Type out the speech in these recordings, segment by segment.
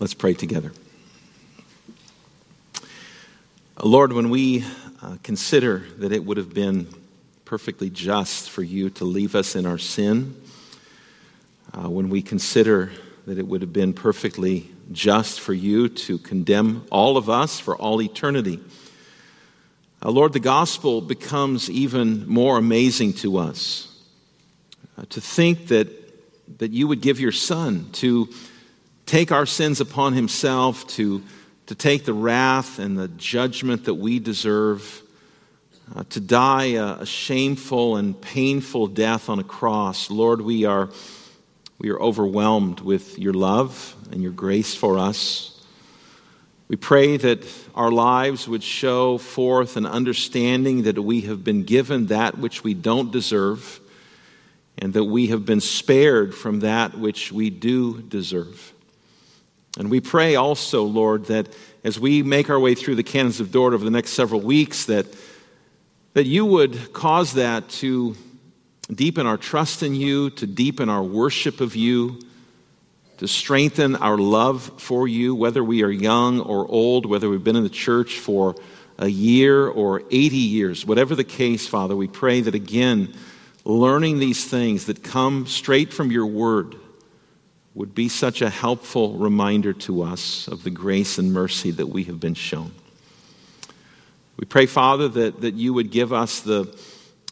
Let's pray together. Lord, when we uh, consider that it would have been perfectly just for you to leave us in our sin, uh, when we consider that it would have been perfectly just for you to condemn all of us for all eternity, uh, Lord, the gospel becomes even more amazing to us. Uh, to think that, that you would give your son to take our sins upon himself, to, to take the wrath and the judgment that we deserve, uh, to die a, a, shameful and painful death on a cross. Lord, we are, we are overwhelmed with your love and your grace for us. We pray that our lives would show forth an understanding that we have been given that which we don't deserve and that we have been spared from that which we do deserve. And we pray also, Lord, that as we make our way through the canons of Dort over the next several weeks, that, that you would cause that to deepen our trust in you, to deepen our worship of you, to strengthen our love for you, whether we are young or old, whether we've been in the church for a year or 80 years, whatever the case, Father, we pray that again, learning these things that come straight from your word would be such a helpful reminder to us of the grace and mercy that we have been shown. We pray, Father, that, that you would give us the,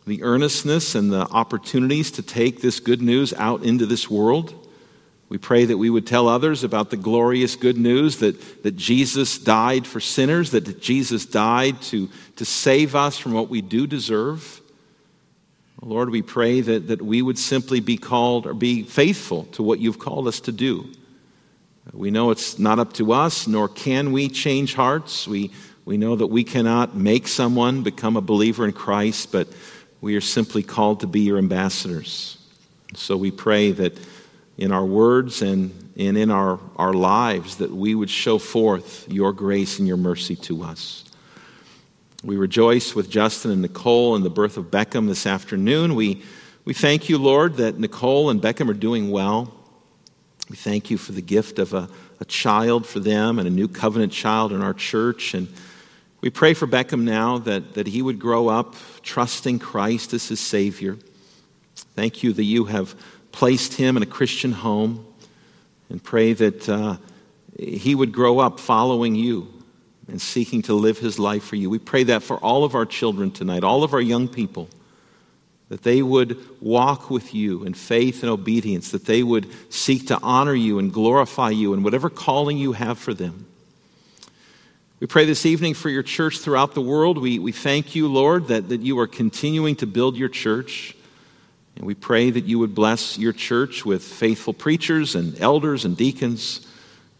the earnestness and the opportunities to take this good news out into this world. We pray that we would tell others about the glorious good news that, that Jesus died for sinners, that Jesus died to, to save us from what we do deserve. Lord, we pray that, that we would simply be called or be faithful to what you've called us to do. We know it's not up to us, nor can we change hearts. We, we know that we cannot make someone become a believer in Christ, but we are simply called to be your ambassadors. So we pray that in our words and, and in our, our lives that we would show forth your grace and your mercy to us. We rejoice with Justin and Nicole in the birth of Beckham this afternoon. We, we thank you, Lord, that Nicole and Beckham are doing well. We thank you for the gift of a, a child for them and a new covenant child in our church. And we pray for Beckham now that, that he would grow up trusting Christ as his Savior. Thank you that you have placed him in a Christian home and pray that uh, he would grow up following you and seeking to live his life for you. We pray that for all of our children tonight, all of our young people, that they would walk with you in faith and obedience, that they would seek to honor you and glorify you in whatever calling you have for them. We pray this evening for your church throughout the world. We, we thank you, Lord, that, that you are continuing to build your church. And we pray that you would bless your church with faithful preachers and elders and deacons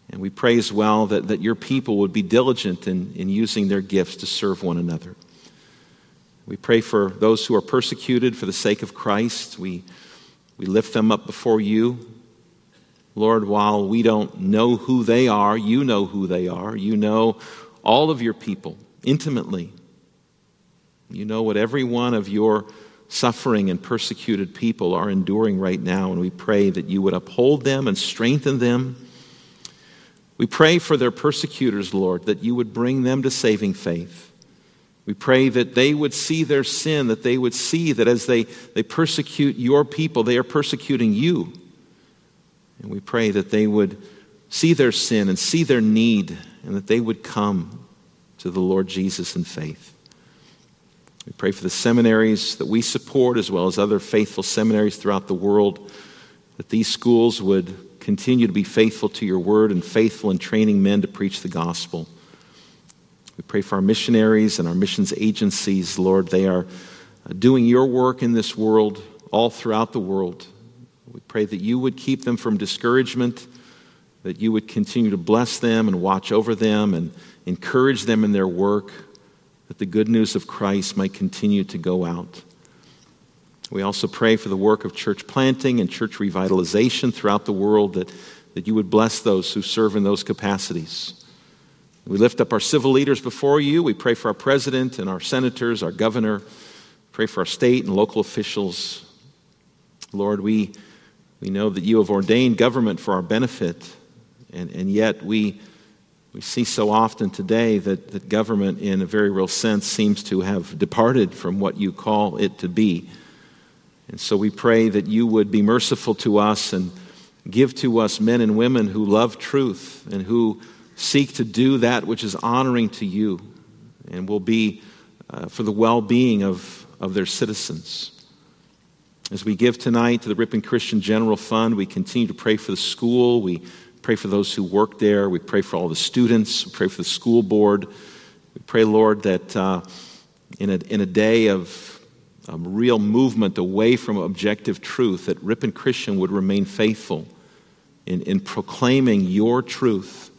and we pray as well that, that your people would be diligent in, in using their gifts to serve one another. We pray for those who are persecuted for the sake of Christ. We, we lift them up before you. Lord, while we don't know who they are, you know who they are. You know all of your people intimately. You know what every one of your suffering and persecuted people are enduring right now, and we pray that you would uphold them and strengthen them we pray for their persecutors, Lord, that you would bring them to saving faith. We pray that they would see their sin, that they would see that as they, they persecute your people, they are persecuting you. And we pray that they would see their sin and see their need, and that they would come to the Lord Jesus in faith. We pray for the seminaries that we support, as well as other faithful seminaries throughout the world, that these schools would continue to be faithful to your word and faithful in training men to preach the gospel. We pray for our missionaries and our missions agencies, Lord. They are uh, doing your work in this world, all throughout the world. We pray that you would keep them from discouragement, that you would continue to bless them and watch over them and encourage them in their work, that the good news of Christ might continue to go out. We also pray for the work of church planting and church revitalization throughout the world, that, that you would bless those who serve in those capacities. We lift up our civil leaders before you. We pray for our president and our senators, our governor. Pray for our state and local officials. Lord, we, we know that you have ordained government for our benefit. And, and yet, we, we see so often today that, that government, in a very real sense, seems to have departed from what you call it to be. And so we pray that you would be merciful to us and give to us men and women who love truth and who seek to do that which is honoring to you and will be uh, for the well being of, of their citizens. As we give tonight to the Ripon Christian General Fund, we continue to pray for the school. We pray for those who work there. We pray for all the students. We pray for the school board. We pray, Lord, that uh, in, a, in a day of um, real movement away from objective truth, that Ripon Christian would remain faithful in, in proclaiming your truth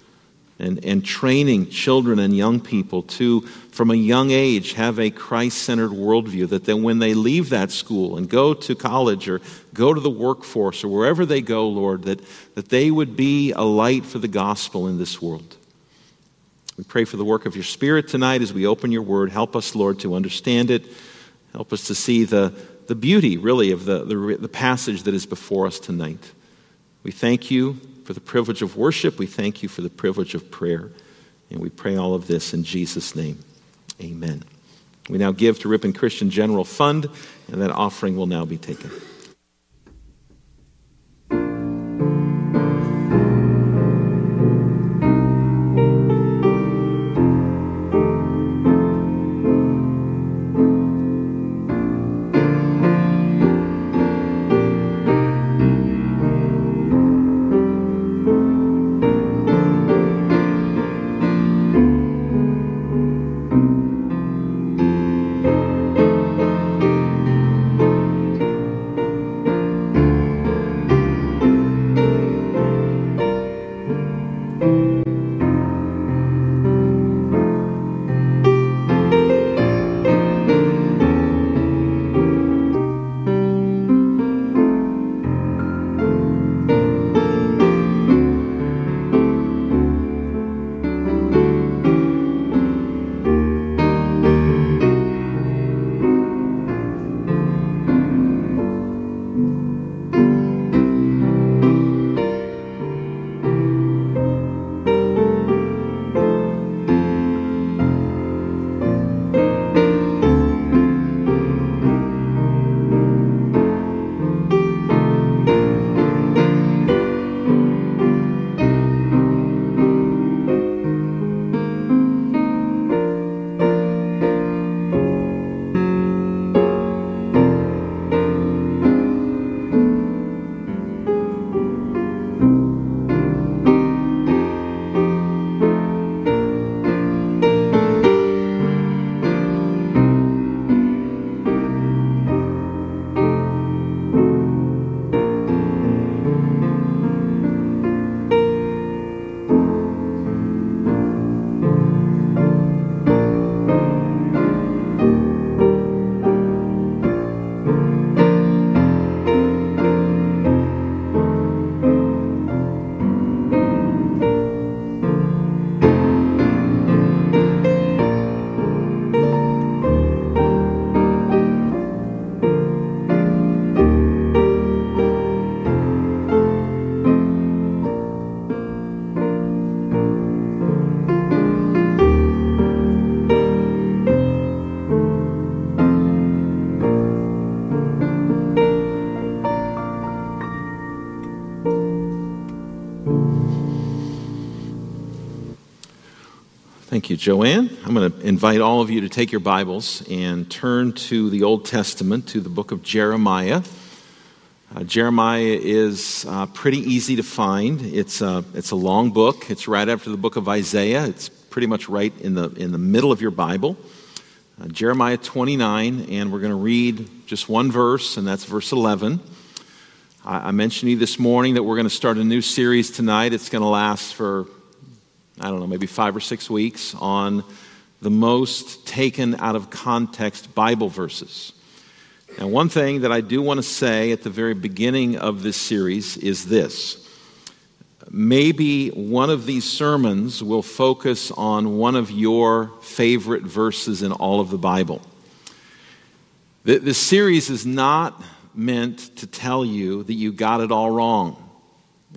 and, and training children and young people to, from a young age, have a Christ centered worldview. That then, when they leave that school and go to college or go to the workforce or wherever they go, Lord, that, that they would be a light for the gospel in this world. We pray for the work of your Spirit tonight as we open your word. Help us, Lord, to understand it. Help us to see the, the beauty, really, of the, the, the passage that is before us tonight. We thank you for the privilege of worship. We thank you for the privilege of prayer. And we pray all of this in Jesus' name. Amen. We now give to Ripon Christian General Fund, and that offering will now be taken. Thank you, Joanne. I'm going to invite all of you to take your Bibles and turn to the Old Testament, to the book of Jeremiah. Uh, Jeremiah is uh, pretty easy to find. It's a, it's a long book. It's right after the book of Isaiah. It's pretty much right in the, in the middle of your Bible. Uh, Jeremiah 29, and we're going to read just one verse, and that's verse 11. I, I mentioned to you this morning that we're going to start a new series tonight. It's going to last for I don't know, maybe five or six weeks on the most taken out of context Bible verses. Now, one thing that I do want to say at the very beginning of this series is this. Maybe one of these sermons will focus on one of your favorite verses in all of the Bible. This series is not meant to tell you that you got it all wrong.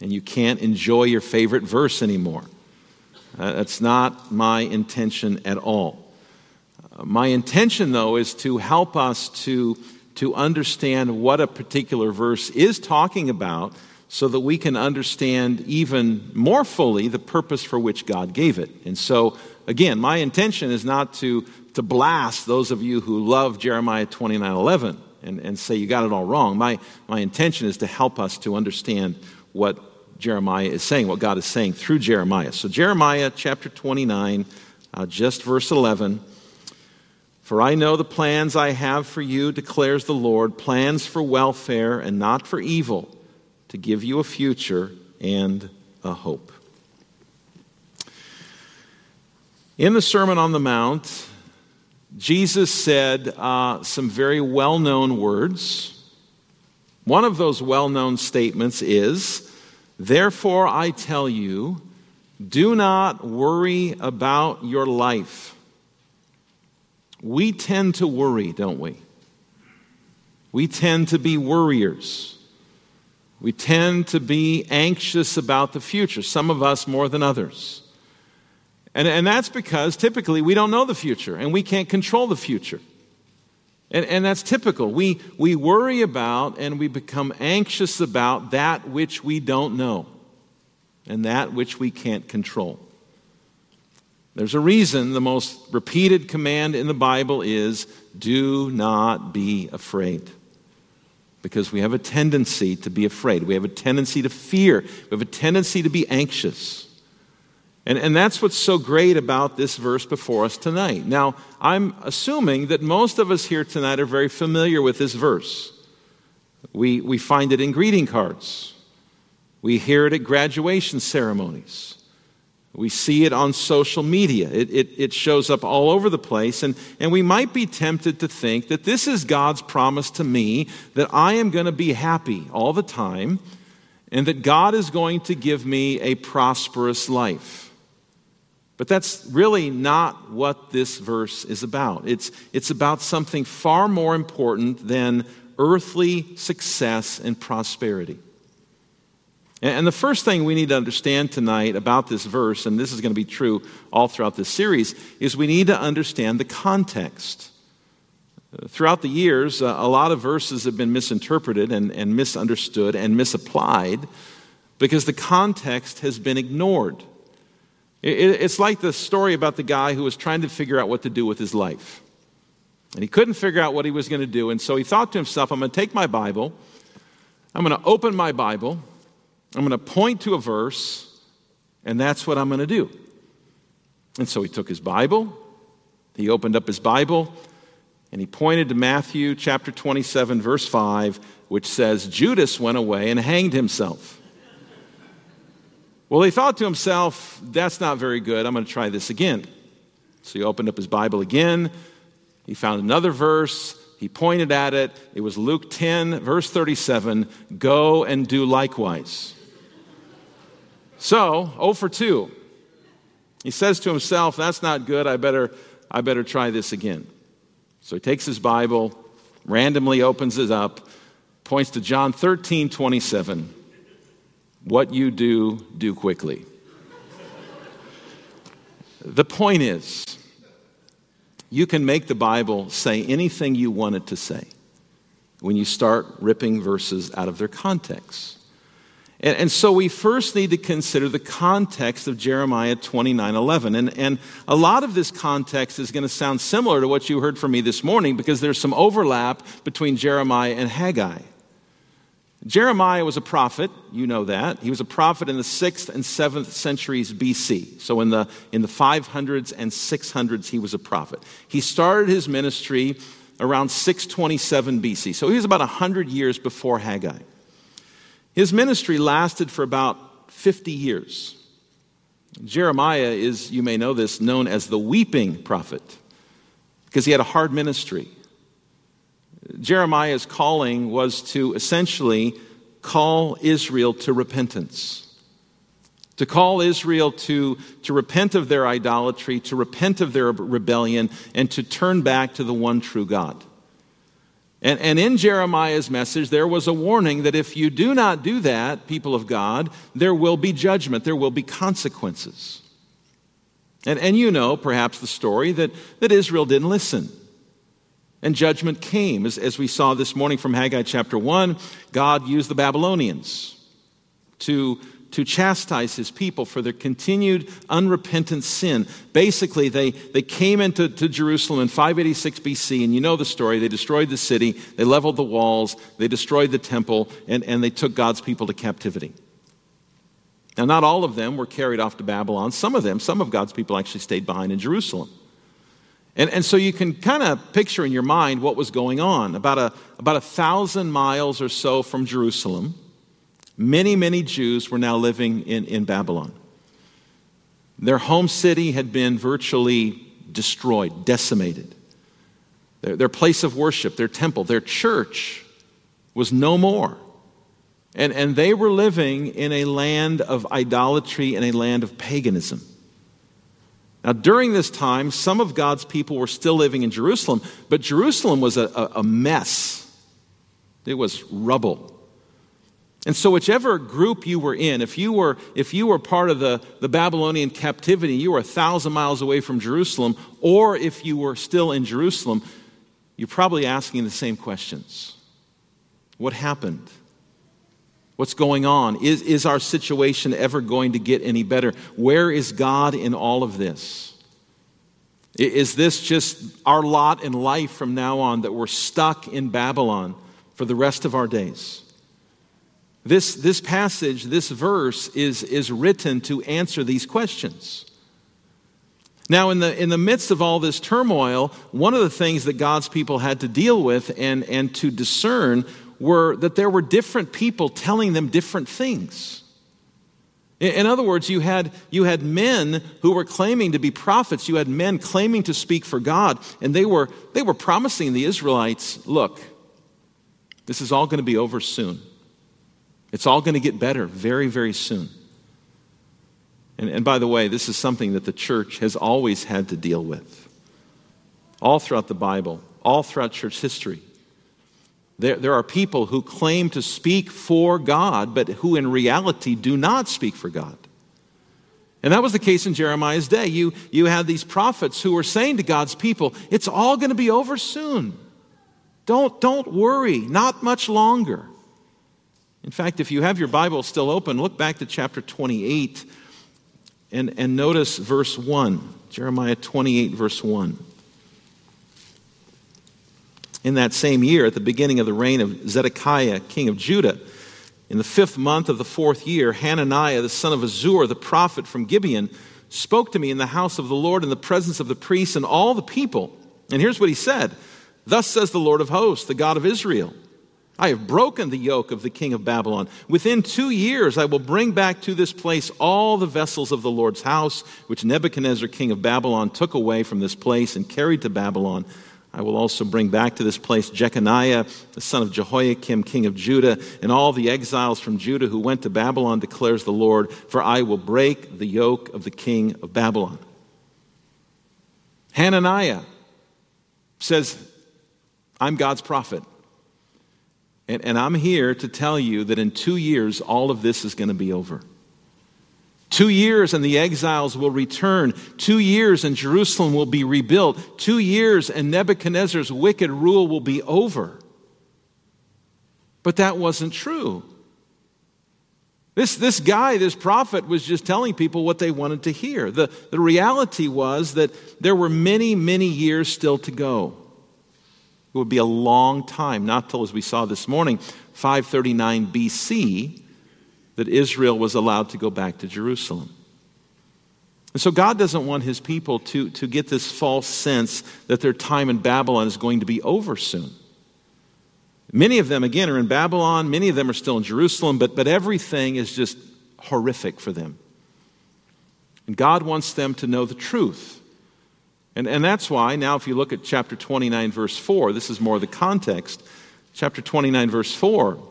and you can't enjoy your favorite verse anymore. Uh, that's not my intention at all. Uh, my intention, though, is to help us to, to understand what a particular verse is talking about so that we can understand even more fully the purpose for which God gave it. And so, again, my intention is not to, to blast those of you who love Jeremiah 29 11 and, and say you got it all wrong. My, my intention is to help us to understand what Jeremiah is saying, what God is saying through Jeremiah. So, Jeremiah chapter 29, uh, just verse 11. For I know the plans I have for you, declares the Lord, plans for welfare and not for evil, to give you a future and a hope. In the Sermon on the Mount, Jesus said uh, some very well known words. One of those well known statements is, Therefore, I tell you, do not worry about your life. We tend to worry, don't we? We tend to be worriers. We tend to be anxious about the future, some of us more than others. And, and that's because typically we don't know the future and we can't control the future. And, and that's typical. We, we worry about and we become anxious about that which we don't know and that which we can't control. There's a reason the most repeated command in the Bible is do not be afraid. Because we have a tendency to be afraid. We have a tendency to fear. We have a tendency to be anxious. And, and that's what's so great about this verse before us tonight. Now, I'm assuming that most of us here tonight are very familiar with this verse. We, we find it in greeting cards, we hear it at graduation ceremonies. We see it on social media. It, it, it, shows up all over the place. And, and we might be tempted to think that this is God's promise to me that I am going to be happy all the time and that God is going to give me a prosperous life. But that's really not what this verse is about. It's, it's about something far more important than earthly success and prosperity. And the first thing we need to understand tonight about this verse, and this is going to be true all throughout this series, is we need to understand the context. Throughout the years, uh, a lot of verses have been misinterpreted and, and misunderstood and misapplied because the context has been ignored. It's like the story about the guy who was trying to figure out what to do with his life. And he couldn't figure out what he was going to do. And so he thought to himself, I'm going to take my Bible, I'm going to open my Bible, I'm going to point to a verse, and that's what I'm going to do. And so he took his Bible, he opened up his Bible, and he pointed to Matthew chapter 27, verse 5, which says, Judas went away and hanged himself. Well, he thought to himself, that's not very good. I'm going to try this again. So he opened up his Bible again. He found another verse. He pointed at it. It was Luke 10, verse 37 Go and do likewise. So, 0 for 2. He says to himself, That's not good. I better, I better try this again. So he takes his Bible, randomly opens it up, points to John 13, 27. What you do, do quickly. the point is, you can make the Bible say anything you want it to say when you start ripping verses out of their context. And, and, so we first need to consider the context of Jeremiah 29 11. And, and a lot of this context is going to sound similar to what you heard from me this morning because there's some overlap between Jeremiah and Haggai. Jeremiah was a prophet, you know that. He was a prophet in the 6th and 7th centuries BC. So in the, in the 500s and 600s, he was a prophet. He started his ministry around 627 BC. So he was about 100 years before Haggai. His ministry lasted for about 50 years. Jeremiah is, you may know this, known as the weeping prophet because he had a hard ministry. Jeremiah's calling was to essentially call Israel to repentance. To call Israel to, to repent of their idolatry, to repent of their rebellion, and to turn back to the one true God. And, and in Jeremiah's message, there was a warning that if you do not do that, people of God, there will be judgment, there will be consequences. And, and you know, perhaps, the story that, that Israel didn't listen. And judgment came. As, as we saw this morning from Haggai chapter 1, God used the Babylonians to to chastise his people for their continued unrepentant sin. Basically, they, they came into to Jerusalem in 586 BC, and you know the story. They destroyed the city, they leveled the walls, they destroyed the temple, and, and they took God's people to captivity. Now, not all of them were carried off to Babylon. Some of them, some of God's people actually stayed behind in Jerusalem. And, and so you can kind of picture in your mind what was going on. About a, about a thousand miles or so from Jerusalem, Many, many Jews were now living in, in Babylon. Their home city had been virtually destroyed, decimated. Their, their place of worship, their temple, their church was no more. And, and they were living in a land of idolatry and a land of paganism. Now, during this time, some of God's people were still living in Jerusalem, but Jerusalem was a, a, mess. It was rubble. And so, whichever group you were in, if you were, if you were part of the, the Babylonian captivity, you were a thousand miles away from Jerusalem, or if you were still in Jerusalem, you're probably asking the same questions What happened? What's going on? Is, is our situation ever going to get any better? Where is God in all of this? Is this just our lot in life from now on that we're stuck in Babylon for the rest of our days? This, this passage, this verse, is, is written to answer these questions. Now, in the, in the midst of all this turmoil, one of the things that God's people had to deal with and, and to discern were that there were different people telling them different things. In, other words, you had, you had men who were claiming to be prophets, you had men claiming to speak for God, and they were, they were promising the Israelites look, this is all going to be over soon. It's all going to get better very, very soon. And, and by the way, this is something that the church has always had to deal with. All throughout the Bible, all throughout church history. There, there are people who claim to speak for God, but who in reality do not speak for God. And that was the case in Jeremiah's day. You, you had these prophets who were saying to God's people, It's all going to be over soon. Don't, don't worry, not much longer. In fact, if you have your Bible still open, look back to chapter 28 and, and notice verse 1. Jeremiah 28, verse 1. In that same year, at the beginning of the reign of Zedekiah, king of Judah, in the fifth month of the fourth year, Hananiah, the son of Azzur, the prophet from Gibeon, spoke to me in the house of the Lord in the presence of the priests and all the people. And here's what he said Thus says the Lord of hosts, the God of Israel. I have broken the yoke of the king of Babylon. Within two years, I will bring back to this place all the vessels of the Lord's house, which Nebuchadnezzar, king of Babylon, took away from this place and carried to Babylon. I will also bring back to this place Jeconiah, the son of Jehoiakim, king of Judah, and all the exiles from Judah who went to Babylon, declares the Lord, for I will break the yoke of the king of Babylon. Hananiah says, I'm God's prophet. And, and I'm here to tell you that in two years, all of this is going to be over. Two years and the exiles will return. Two years and Jerusalem will be rebuilt. Two years and Nebuchadnezzar's wicked rule will be over. But that wasn't true. This, this guy, this prophet, was just telling people what they wanted to hear. The, the reality was that there were many, many years still to go. It would be a long time, not till, as we saw this morning, 539 BC, that Israel was allowed to go back to Jerusalem. And so God doesn't want his people to, to get this false sense that their time in Babylon is going to be over soon. Many of them, again, are in Babylon. Many of them are still in Jerusalem, but, but everything is just horrific for them. And God wants them to know the truth. And, and that's why, now, if you look at chapter 29, verse 4, this is more the context. Chapter 29, verse 4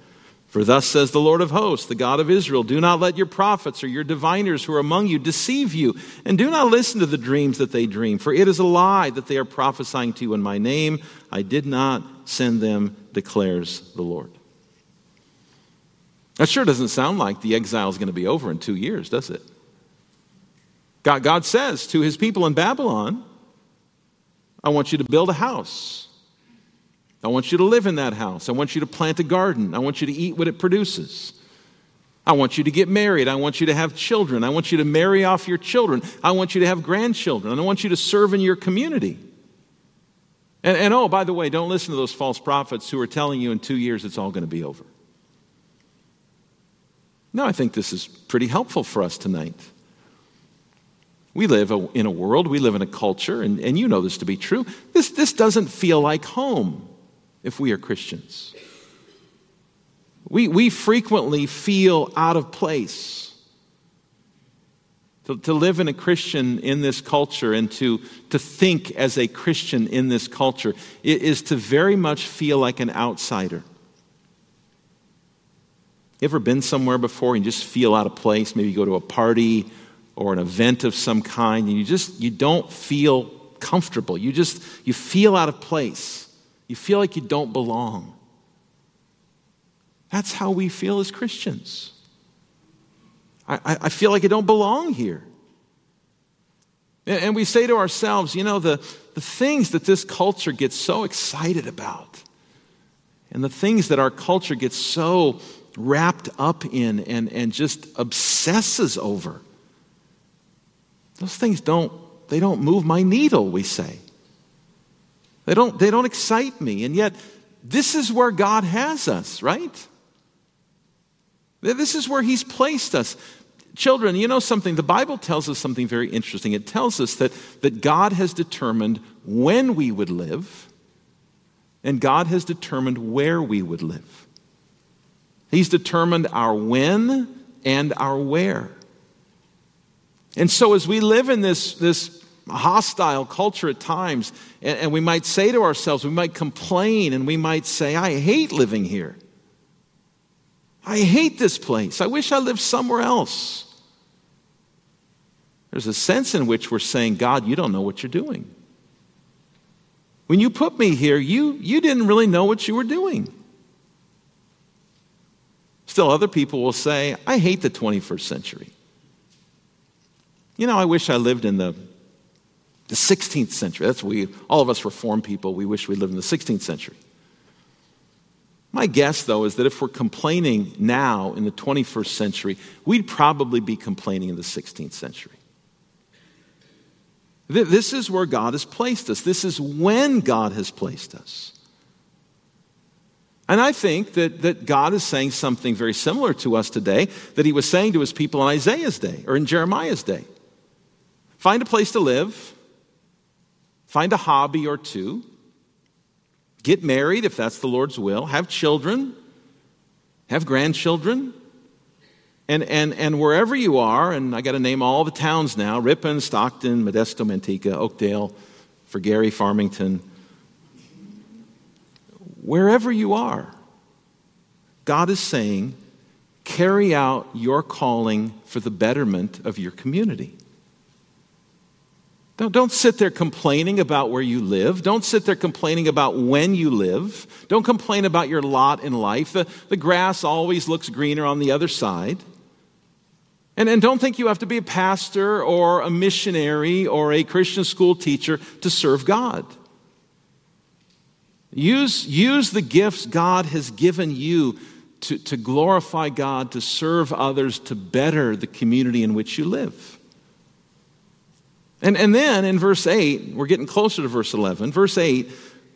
For thus says the Lord of hosts, the God of Israel Do not let your prophets or your diviners who are among you deceive you, and do not listen to the dreams that they dream, for it is a lie that they are prophesying to you in my name. I did not send them, declares the Lord. That sure doesn't sound like the exile is going to be over in two years, does it? God, God says to his people in Babylon, I want you to build a house. I want you to live in that house. I want you to plant a garden. I want you to eat what it produces. I want you to get married. I want you to have children. I want you to marry off your children. I want you to have grandchildren. I want you to serve in your community. And, and oh, by the way, don't listen to those false prophets who are telling you in two years it's all going to be over. No, I think this is pretty helpful for us tonight. We live in a world, we live in a culture, and, and you know this to be true. This, this doesn't feel like home if we are Christians. We, we frequently feel out of place. To, to live in a Christian in this culture and to, to think as a Christian in this culture is to very much feel like an outsider. You ever been somewhere before and just feel out of place? Maybe you go to a party or an event of some kind and you just you don't feel comfortable. You just you feel out of place. You feel like you don't belong. That's how we feel as Christians. I, I feel like I don't belong here. And we say to ourselves, you know, the, the things that this culture gets so excited about, and the things that our culture gets so wrapped up in and, and just obsesses over, those things don't, they don't move my needle, we say. They don't, they don't excite me. And yet, this is where God has us, right? This is where He's placed us. Children, you know something? The Bible tells us something very interesting. It tells us that, that God has determined when we would live, and God has determined where we would live. He's determined our when and our where. And so, as we live in this, this hostile culture at times, and, and, we might say to ourselves, we might complain, and we might say, I hate living here. I hate this place. I wish I lived somewhere else. There's a sense in which we're saying, God, you don't know what you're doing. When you put me here, you, you didn't really know what you were doing. Still, other people will say, I hate the 21st century. You know, I wish I lived in the the 16th century. That's we, all of us reformed people, we wish we lived in the 16th century. My guess, though, is that if we're complaining now in the 21st century, we'd probably be complaining in the 16th century. This is where God has placed us. This is when God has placed us. And I think that, that God is saying something very similar to us today that he was saying to his people in Isaiah's day or in Jeremiah's day. Find a place to live, Find a hobby or two. Get married if that's the Lord's will. Have children. Have grandchildren. And, and, and wherever you are, and I got to name all the towns now Ripon, Stockton, Modesto, Manteca, Oakdale, for Gary, Farmington. Wherever you are, God is saying, carry out your calling for the betterment of your community. Don't, don't sit there complaining about where you live. Don't sit there complaining about when you live. Don't complain about your lot in life. The, the grass always looks greener on the other side. And, and don't think you have to be a pastor or a missionary or a Christian school teacher to serve God. Use, use the gifts God has given you to, to glorify God, to serve others, to better the community in which you live. And, and then in verse 8, we're getting closer to verse 11. Verse 8,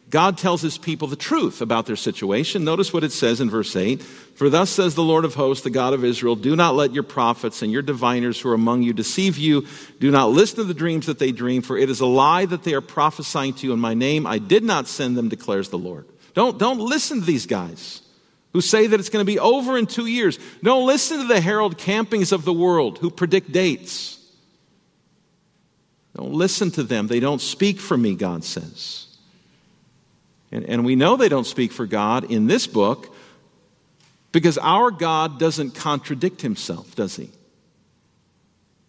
God tells his people the truth about their situation. Notice what it says in verse 8 For thus says the Lord of hosts, the God of Israel, do not let your prophets and your diviners who are among you deceive you. Do not listen to the dreams that they dream, for it is a lie that they are prophesying to you in my name. I did not send them, declares the Lord. Don't, don't listen to these guys who say that it's going to be over in two years. Don't listen to the Harold Campings of the world who predict dates. Don't listen to them. They don't speak for me, God says. And, and we know they don't speak for God in this book because our God doesn't contradict himself, does he?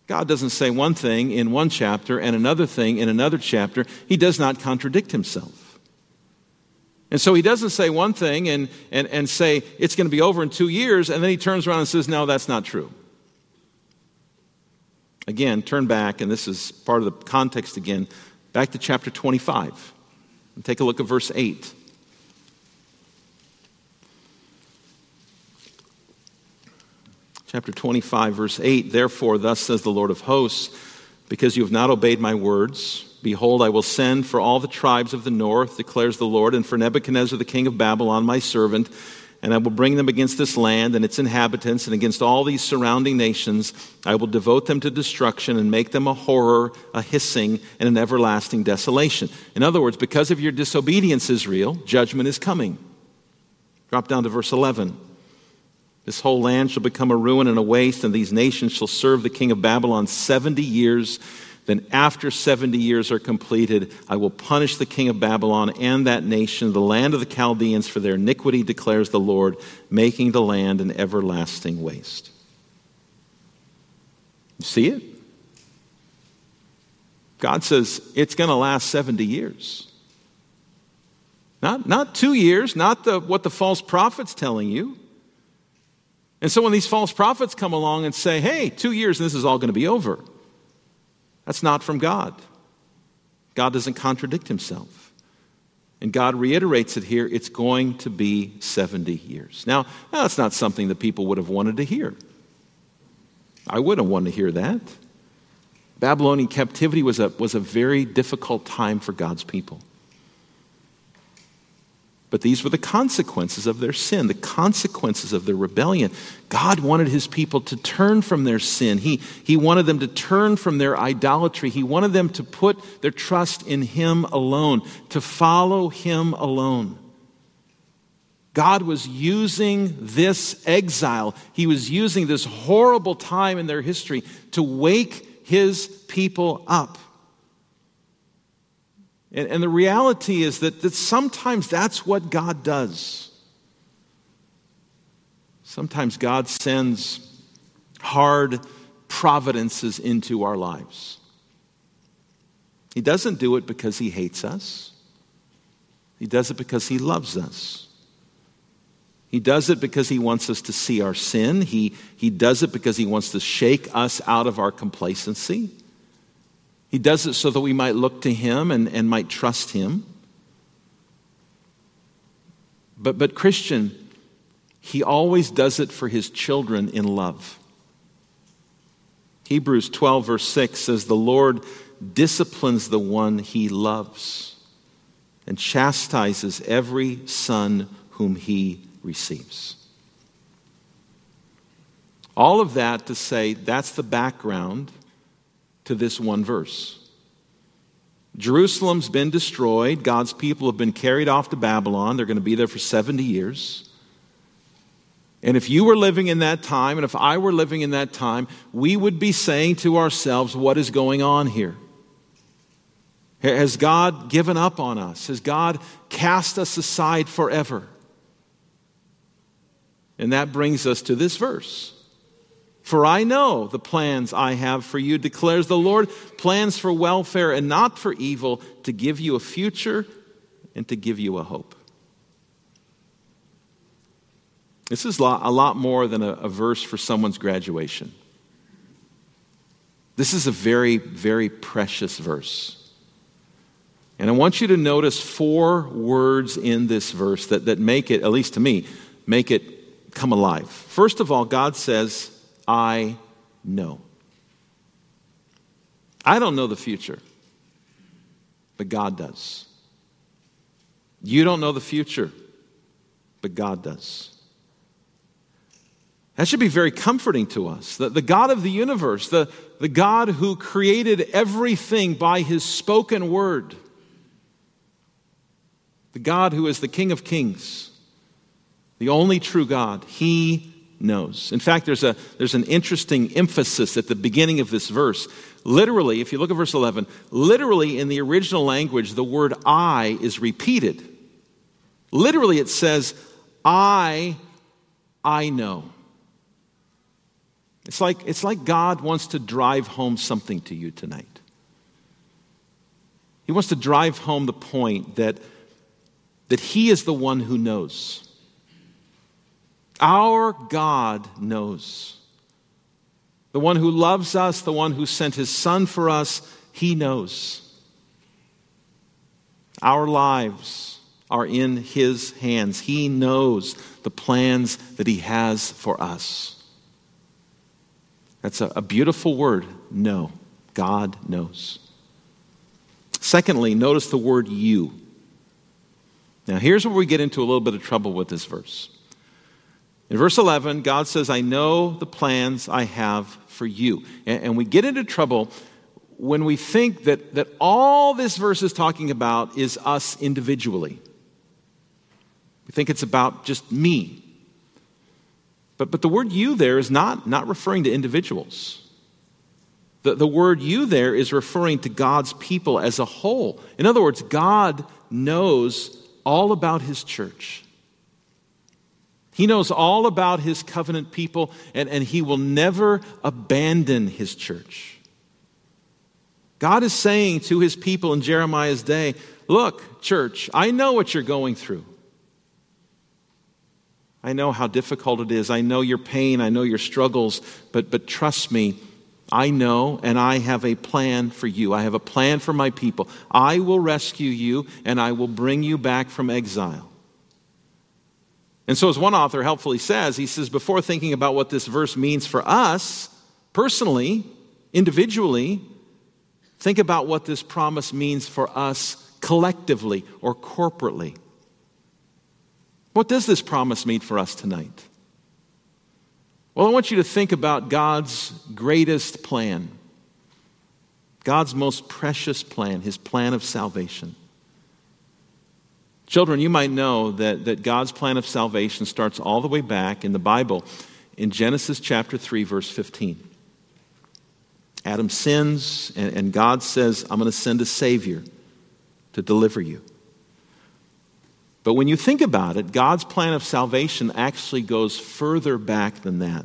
God doesn't say one thing in one chapter and another thing in another chapter. He does not contradict himself. And so he doesn't say one thing and, and, and say it's going to be over in two years, and then he turns around and says, no, that's not true. Again, turn back, and this is part of the context again, back to chapter 25. And take a look at verse 8. Chapter 25, verse 8 Therefore, thus says the Lord of hosts, because you have not obeyed my words, behold, I will send for all the tribes of the north, declares the Lord, and for Nebuchadnezzar the king of Babylon, my servant and I will bring them against this land and its inhabitants and against all these surrounding nations. I will devote them to destruction and make them a horror, a hissing, and an everlasting desolation. In other words, because of your disobedience, Israel, judgment is coming. Drop down to verse 11. This whole land shall become a ruin and a waste, and these nations shall serve the king of Babylon 70 years then, after 70 years are completed, I will punish the king of Babylon and that nation, the land of the Chaldeans, for their iniquity, declares the Lord, making the land an everlasting waste. You see it? God says it's going to last 70 years. Not, not two years, not the, what the false prophet's telling you. And so when these false prophets come along and say, hey, two years and this is all going to be over. That's not from God. God doesn't contradict himself. And God reiterates it here it's going to be 70 years. Now, that's not something that people would have wanted to hear. I wouldn't want to hear that. Babylonian captivity was a, was a very difficult time for God's people. But these were the consequences of their sin, the consequences of their rebellion. God wanted his people to turn from their sin. He, he wanted them to turn from their idolatry. He wanted them to put their trust in him alone, to follow him alone. God was using this exile, he was using this horrible time in their history to wake his people up. And, and the reality is that, that sometimes that's what God does. Sometimes God sends hard providences into our lives. He doesn't do it because he hates us. He does it because he loves us. He does it because he wants us to see our sin. He, he does it because he wants to shake us out of our complacency. He does it so that we might look to Him and, and might trust Him. But, but, Christian, He always does it for His children in love. Hebrews 12, verse 6 says, The Lord disciplines the one He loves and chastises every son whom He receives. All of that to say that's the background to this one verse. Jerusalem's been destroyed. God's people have been carried off to Babylon. They're going to be there for 70 years. And if you were living in that time, and if I were living in that time, we would be saying to ourselves, What is going on here? Has God given up on us? Has God cast us aside forever? And that brings us to this verse. For I know the plans I have for you, declares the Lord plans for welfare and not for evil, to give you a future and to give you a hope. This is a lot more than a, verse for someone's graduation. This is a very, very precious verse. And I want you to notice four words in this verse that, that make it, at least to me, make it come alive. First of all, God says, I know. I don't know the future, but God does. You don't know the future, but God does. That should be very comforting to us. The, the God of the universe, the, the God who created everything by his spoken word, the God who is the King of kings, the only true God, he knows. In fact, there's, a, there's an interesting emphasis at the beginning of this verse. Literally, if you look at verse 11, literally in the original language, the word I is repeated. Literally, it says, I, I know. It's like, it's like God wants to drive home something to you tonight. He wants to drive home the point that, that He is the one who knows. Our God knows. The one who loves us, the one who sent his son for us, he knows. Our lives are in his hands. He knows the plans that he has for us. That's a, a beautiful word, know. God knows. Secondly, notice the word you. Now, here's where we get into a little bit of trouble with this verse. In verse 11, God says, I know the plans I have for you. And, we get into trouble when we think that, that all this verse is talking about is us individually. We think it's about just me. But, but the word you there is not, not referring to individuals. The, the word you there is referring to God's people as a whole. In other words, God knows all about his church. He knows all about his covenant people, and, and he will never abandon his church. God is saying to his people in Jeremiah's day, Look, church, I know what you're going through. I know how difficult it is. I know your pain. I know your struggles. But, but trust me, I know and I have a plan for you. I have a plan for my people. I will rescue you and I will bring you back from exile. And so, as one author helpfully says, he says, before thinking about what this verse means for us personally, individually, think about what this promise means for us collectively or corporately. What does this promise mean for us tonight? Well, I want you to think about God's greatest plan, God's most precious plan, his plan of salvation. Children, you might know that, that God's plan of salvation starts all the way back in the Bible in Genesis chapter 3, verse 15. Adam sins, and, and God says, I'm going to send a Savior to deliver you. But when you think about it, God's plan of salvation actually goes further back than that.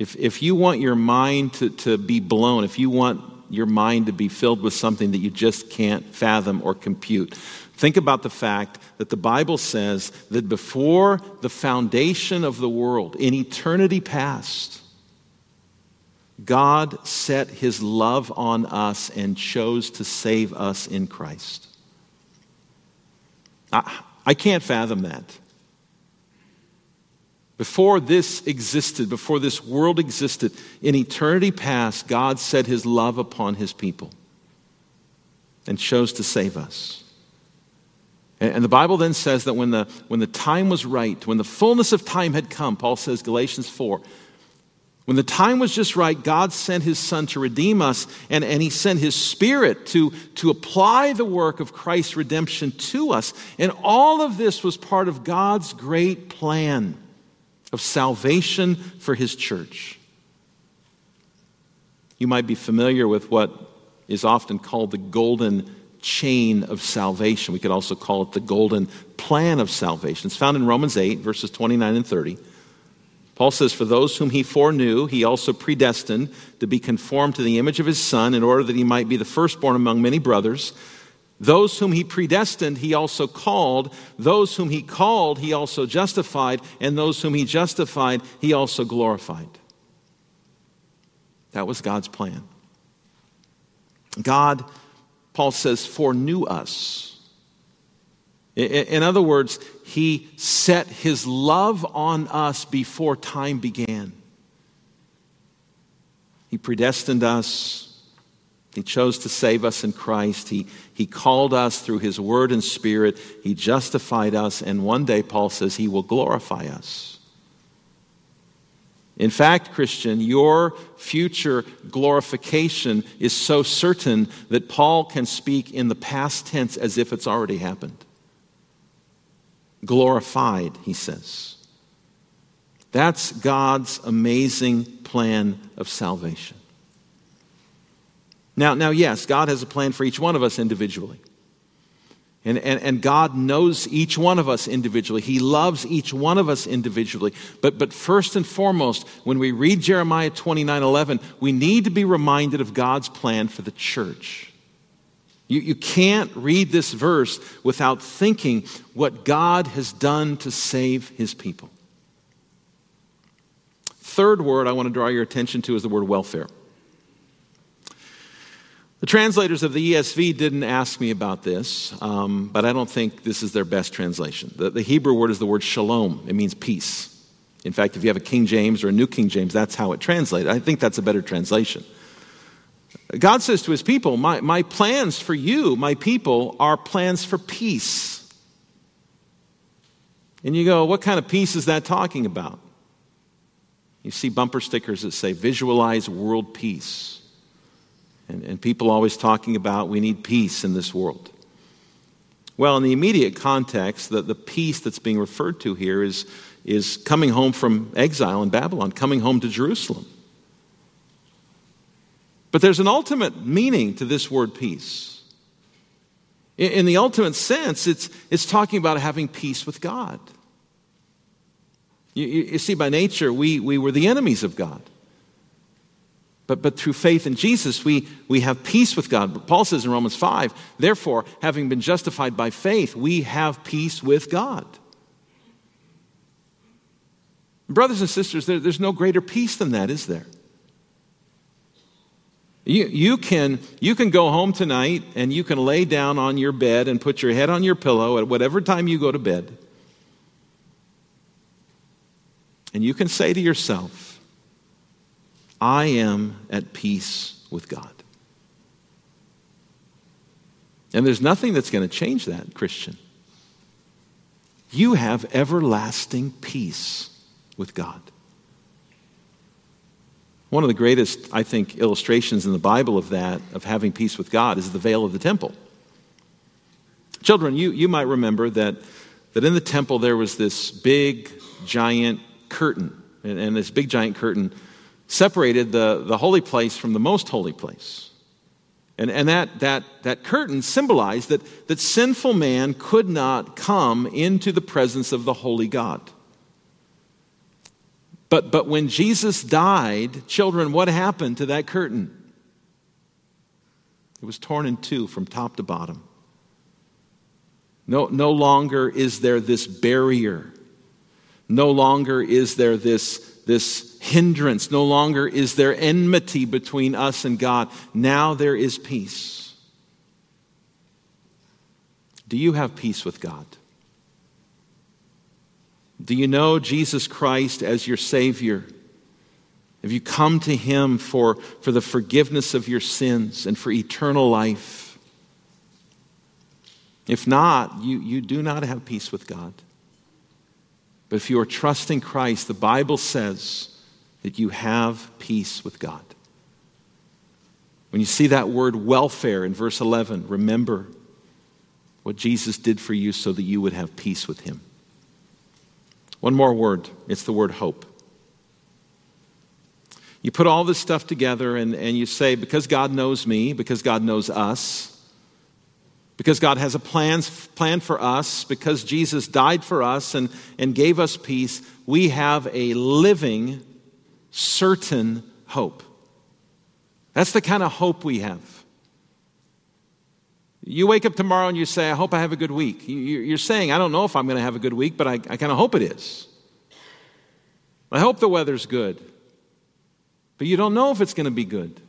If, if you want your mind to, to be blown, if you want your mind to be filled with something that you just can't fathom or compute. Think about the fact that the Bible says that before the foundation of the world, in eternity past, God set his love on us and chose to save us in Christ. I, I can't fathom that. Before this existed, before this world existed, in eternity past, God set his love upon his people and chose to save us. And the Bible then says that when the, when the time was right, when the fullness of time had come, Paul says, Galatians 4, when the time was just right, God sent his Son to redeem us, and, and he sent his Spirit to, to apply the work of Christ's redemption to us. And all of this was part of God's great plan of salvation for his church. You might be familiar with what is often called the golden chain of salvation. We could also call it the golden plan of salvation. It's found in Romans 8, verses 29 and 30. Paul says, For those whom he foreknew, he also predestined to be conformed to the image of his Son, in order that he might be the firstborn among many brothers. Those whom he predestined, he also called. Those whom he called, he also justified. And those whom he justified, he also glorified. That was God's plan. God, Paul says, foreknew us. In other words, he set his love on us before time began. He predestined us He chose to save us in Christ. He, he called us through His Word and Spirit. He justified us. And one day, Paul says, He will glorify us. In fact, Christian, your future glorification is so certain that Paul can speak in the past tense as if it's already happened. Glorified, he says. That's God's amazing plan of salvation. Now, now, yes, God has a plan for each one of us individually. And, and, and God knows each one of us individually. He loves each one of us individually. But, but first and foremost, when we read Jeremiah 29 11, we need to be reminded of God's plan for the church. You, you can't read this verse without thinking what God has done to save his people. Third word I want to draw your attention to is the word welfare. The translators of the ESV didn't ask me about this, um, but I don't think this is their best translation. The, the, Hebrew word is the word shalom, it means peace. In fact, if you have a King James or a New King James, that's how it translated. I think that's a better translation. God says to his people, my, my plans for you, my people, are plans for peace. And you go, what kind of peace is that talking about? You see bumper stickers that say, visualize world peace. And, and people always talking about we need peace in this world. Well, in the immediate context, the, the peace that's being referred to here is, is coming home from exile in Babylon, coming home to Jerusalem. But there's an ultimate meaning to this word peace. In, in the ultimate sense, it's, it's talking about having peace with God. You, you, you see, by nature, we, we were the enemies of God. But, but through faith in Jesus, we, we have peace with God. Paul says in Romans 5, therefore, having been justified by faith, we have peace with God. Brothers and sisters, there, there's no greater peace than that, is there? You, you, can, you can go home tonight and you can lay down on your bed and put your head on your pillow at whatever time you go to bed. And you can say to yourself, I am at peace with God. And there's nothing that's going to change that, Christian. You have everlasting peace with God. One of the greatest, I think, illustrations in the Bible of that, of having peace with God, is the veil of the temple. Children, you, you might remember that, that in the temple there was this big, giant curtain. And, and this big, giant curtain separated the, the holy place from the most holy place. And, and that, that, that curtain symbolized that, that sinful man could not come into the presence of the holy God. But, but when Jesus died, children, what happened to that curtain? It was torn in two from top to bottom. No, no longer is there this barrier. No longer is there this this hindrance. No longer is there enmity between us and God. Now there is peace. Do you have peace with God? Do you know Jesus Christ as your Savior? Have you come to Him for, for the forgiveness of your sins and for eternal life? If not, you, you do not have peace with God. But if you are trusting Christ, the Bible says that you have peace with God. When you see that word welfare in verse 11, remember what Jesus did for you so that you would have peace with Him. One more word it's the word hope. You put all this stuff together and, and you say, because God knows me, because God knows us, because God has a plan, plan for us, because Jesus died for us and, and gave us peace, we have a living, certain hope. That's the kind of hope we have. You wake up tomorrow and you say, I hope I have a good week. You're saying, I don't know if I'm going to have a good week, but I, I kind of hope it is. I hope the weather's good. But you don't know if it's going to be good.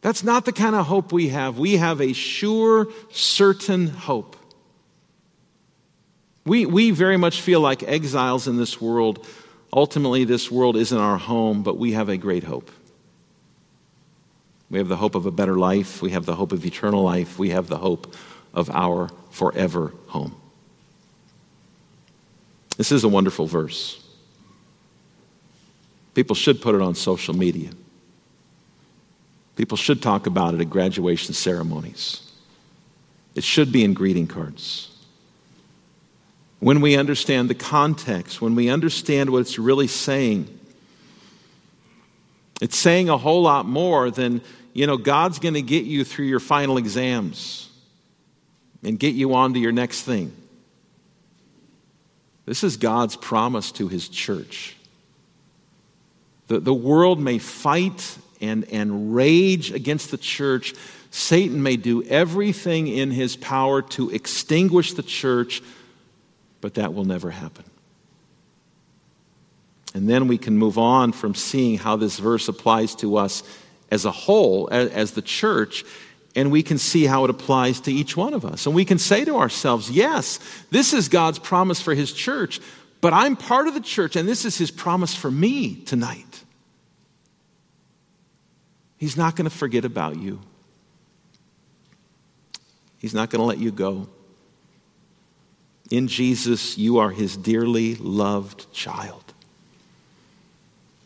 That's not the kind of hope we have. We have a sure, certain hope. We, we very much feel like exiles in this world. Ultimately, this world isn't our home, but we have a great hope. We have the hope of a better life. We have the hope of eternal life. We have the hope of our forever home. This is a wonderful verse. People should put it on social media. People should talk about it at graduation ceremonies. It should be in greeting cards. When we understand the context, when we understand what it's really saying, it's saying a whole lot more than you know, God's going to get you through your final exams and get you on to your next thing. This is God's promise to his church. The, the world may fight and, and rage against the church. Satan may do everything in his power to extinguish the church, but that will never happen. And then we can move on from seeing how this verse applies to us as a whole, as, the church, and we can see how it applies to each one of us. And we can say to ourselves, yes, this is God's promise for His church, but I'm part of the church, and this is His promise for me tonight. He's not going to forget about you. He's not going to let you go. In Jesus, you are his dearly loved child.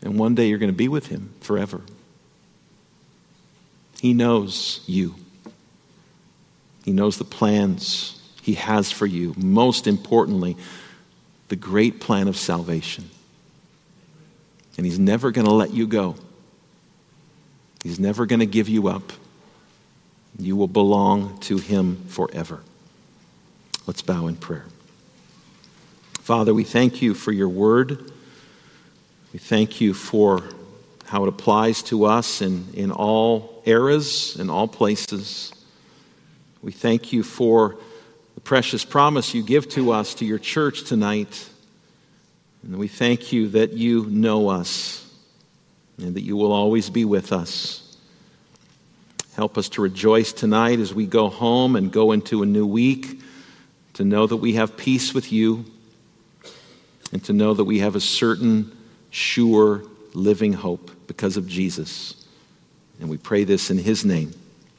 And one day you're going to be with him forever. He knows you. He knows the plans He has for you. Most importantly, the great plan of salvation. And He's never going to let you go, He's never going to give you up. You will belong to Him forever. Let's bow in prayer. Father, we thank you for your word. We thank you for how it applies to us in, in all eras, in all places. We thank you for the precious promise you give to us, to your church tonight. And we thank you that you know us and that you will always be with us. Help us to rejoice tonight as we go home and go into a new week, to know that we have peace with you, and to know that we have a certain, sure, living hope because of Jesus. And we pray this in his name.